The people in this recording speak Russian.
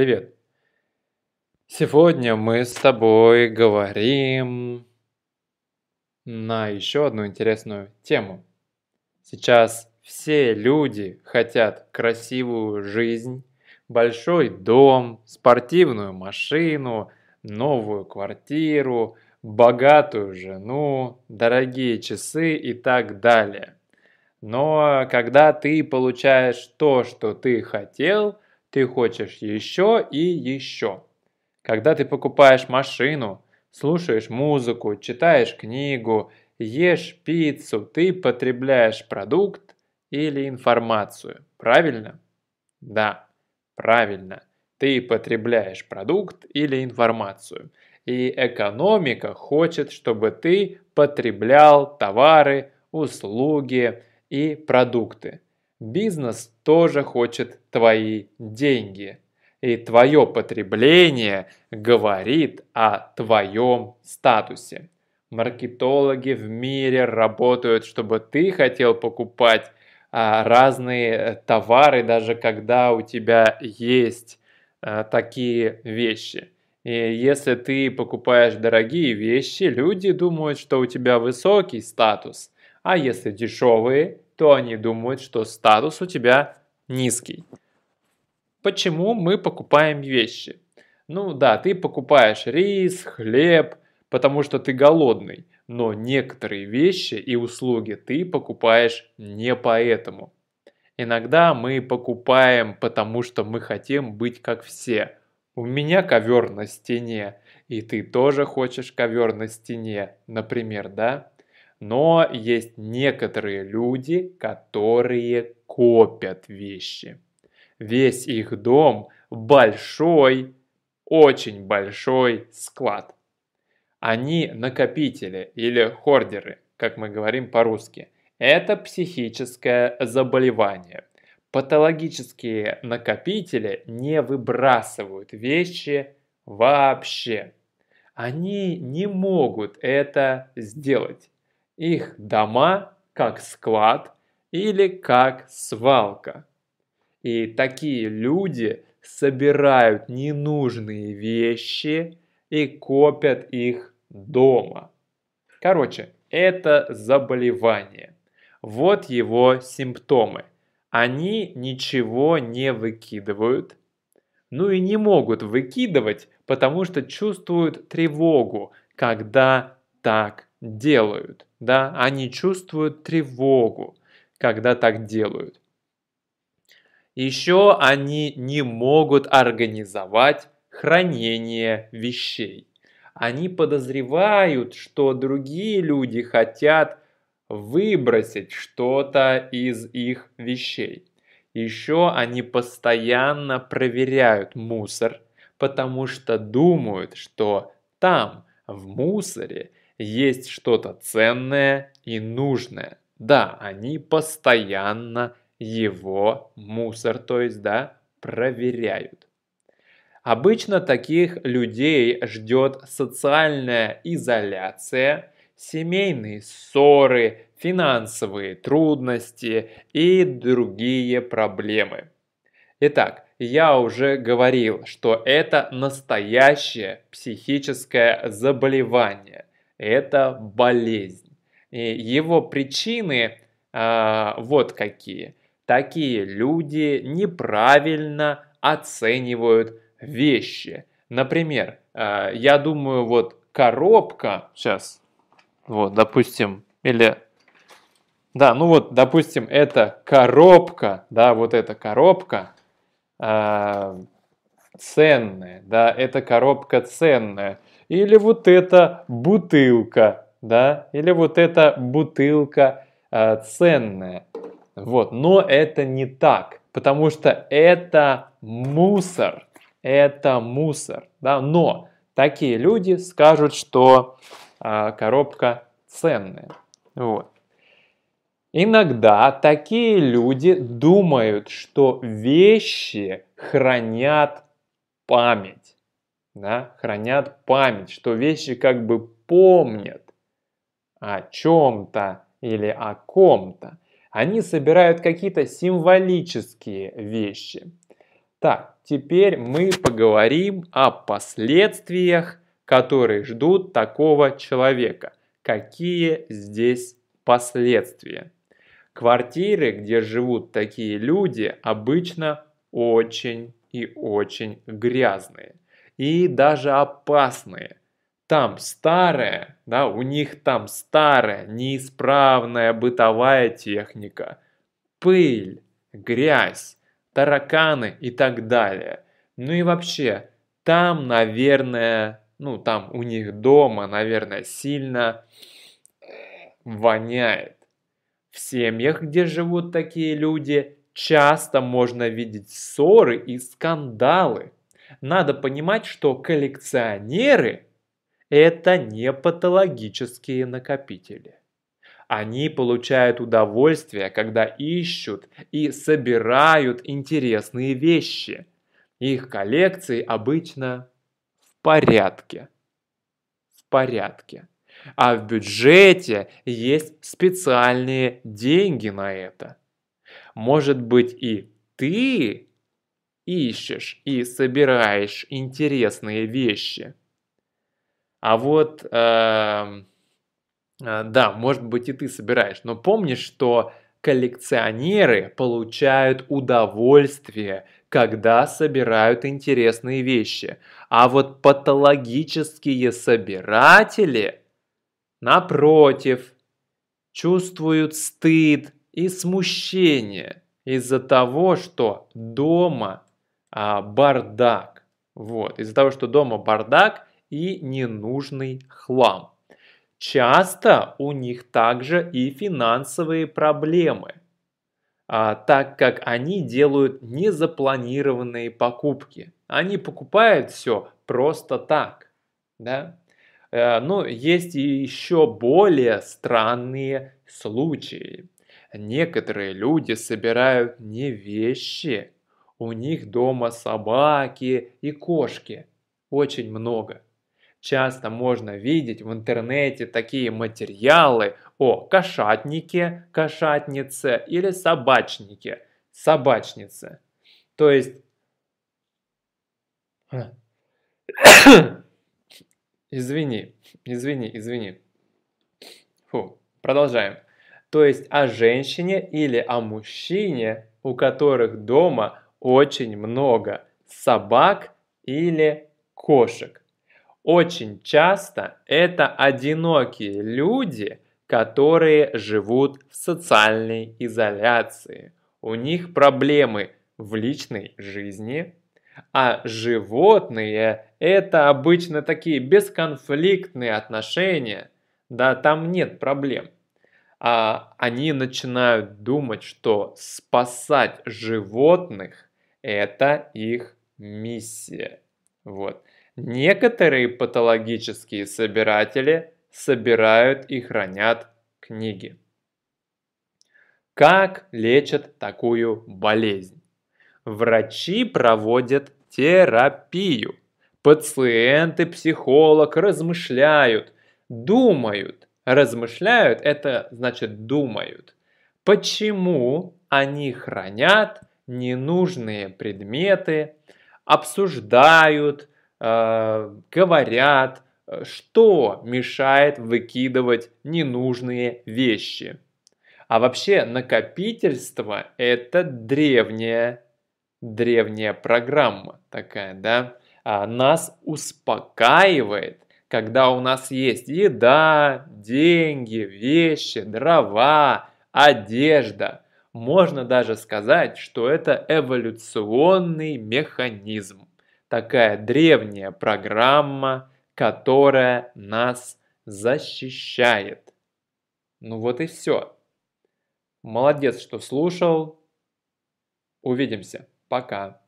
Привет! Сегодня мы с тобой говорим на еще одну интересную тему. Сейчас все люди хотят красивую жизнь, большой дом, спортивную машину, новую квартиру, богатую жену, дорогие часы и так далее. Но когда ты получаешь то, что ты хотел – ты хочешь еще и еще. Когда ты покупаешь машину, слушаешь музыку, читаешь книгу, ешь пиццу, ты потребляешь продукт или информацию. Правильно? Да, правильно. Ты потребляешь продукт или информацию. И экономика хочет, чтобы ты потреблял товары, услуги и продукты. Бизнес тоже хочет твои деньги. И твое потребление говорит о твоем статусе. Маркетологи в мире работают, чтобы ты хотел покупать а, разные э, товары, даже когда у тебя есть а, такие вещи. И если ты покупаешь дорогие вещи, люди думают, что у тебя высокий статус. А если дешевые, то они думают, что статус у тебя низкий. Почему мы покупаем вещи? Ну да, ты покупаешь рис, хлеб, потому что ты голодный, но некоторые вещи и услуги ты покупаешь не поэтому. Иногда мы покупаем, потому что мы хотим быть как все. У меня ковер на стене, и ты тоже хочешь ковер на стене, например, да? Но есть некоторые люди, которые копят вещи. Весь их дом большой, очень большой склад. Они накопители или хордеры, как мы говорим по-русски. Это психическое заболевание. Патологические накопители не выбрасывают вещи вообще. Они не могут это сделать. Их дома как склад или как свалка. И такие люди собирают ненужные вещи и копят их дома. Короче, это заболевание. Вот его симптомы. Они ничего не выкидывают, ну и не могут выкидывать, потому что чувствуют тревогу, когда так делают да, они чувствуют тревогу, когда так делают. Еще они не могут организовать хранение вещей. Они подозревают, что другие люди хотят выбросить что-то из их вещей. Еще они постоянно проверяют мусор, потому что думают, что там, в мусоре, есть что-то ценное и нужное. Да, они постоянно его мусор, то есть, да, проверяют. Обычно таких людей ждет социальная изоляция, семейные ссоры, финансовые трудности и другие проблемы. Итак, я уже говорил, что это настоящее психическое заболевание это болезнь. Его причины э, вот какие. Такие люди неправильно оценивают вещи. Например, э, я думаю, вот коробка, сейчас, вот, допустим, или, да, ну вот, допустим, это коробка, да, вот эта коробка э, ценная, да, эта коробка ценная или вот эта бутылка, да, или вот эта бутылка э, ценная. Вот, но это не так, потому что это мусор, это мусор, да, но такие люди скажут, что э, коробка ценная, вот. Иногда такие люди думают, что вещи хранят память да, хранят память, что вещи как бы помнят о чем-то или о ком-то. Они собирают какие-то символические вещи. Так, теперь мы поговорим о последствиях, которые ждут такого человека. Какие здесь последствия? Квартиры, где живут такие люди, обычно очень и очень грязные. И даже опасные. Там старая, да, у них там старая, неисправная бытовая техника. Пыль, грязь, тараканы и так далее. Ну и вообще, там, наверное, ну там у них дома, наверное, сильно воняет. В семьях, где живут такие люди, часто можно видеть ссоры и скандалы. Надо понимать, что коллекционеры – это не патологические накопители. Они получают удовольствие, когда ищут и собирают интересные вещи. Их коллекции обычно в порядке. В порядке. А в бюджете есть специальные деньги на это. Может быть и ты ищешь и собираешь интересные вещи. А вот, э, э, да, может быть и ты собираешь, но помни, что коллекционеры получают удовольствие, когда собирают интересные вещи. А вот патологические собиратели, напротив, чувствуют стыд и смущение из-за того, что дома а, бардак. Вот, из-за того, что дома бардак и ненужный хлам. Часто у них также и финансовые проблемы, а, так как они делают незапланированные покупки. Они покупают все просто так. Да? Но есть и еще более странные случаи. Некоторые люди собирают не вещи, у них дома собаки и кошки. Очень много. Часто можно видеть в интернете такие материалы о кошатнике, кошатнице или собачнике, собачнице. То есть... Извини, извини, извини. Фу, продолжаем. То есть о женщине или о мужчине, у которых дома очень много собак или кошек. Очень часто это одинокие люди, которые живут в социальной изоляции. У них проблемы в личной жизни, а животные это обычно такие бесконфликтные отношения, да, там нет проблем. А они начинают думать, что спасать животных это их миссия. Вот. Некоторые патологические собиратели собирают и хранят книги. Как лечат такую болезнь? Врачи проводят терапию. Пациенты, психолог размышляют, думают. Размышляют – это значит думают. Почему они хранят ненужные предметы, обсуждают, э, говорят, что мешает выкидывать ненужные вещи. А вообще накопительство это древняя, древняя программа такая, да, а нас успокаивает, когда у нас есть еда, деньги, вещи, дрова, одежда – можно даже сказать, что это эволюционный механизм. Такая древняя программа, которая нас защищает. Ну вот и все. Молодец, что слушал. Увидимся. Пока.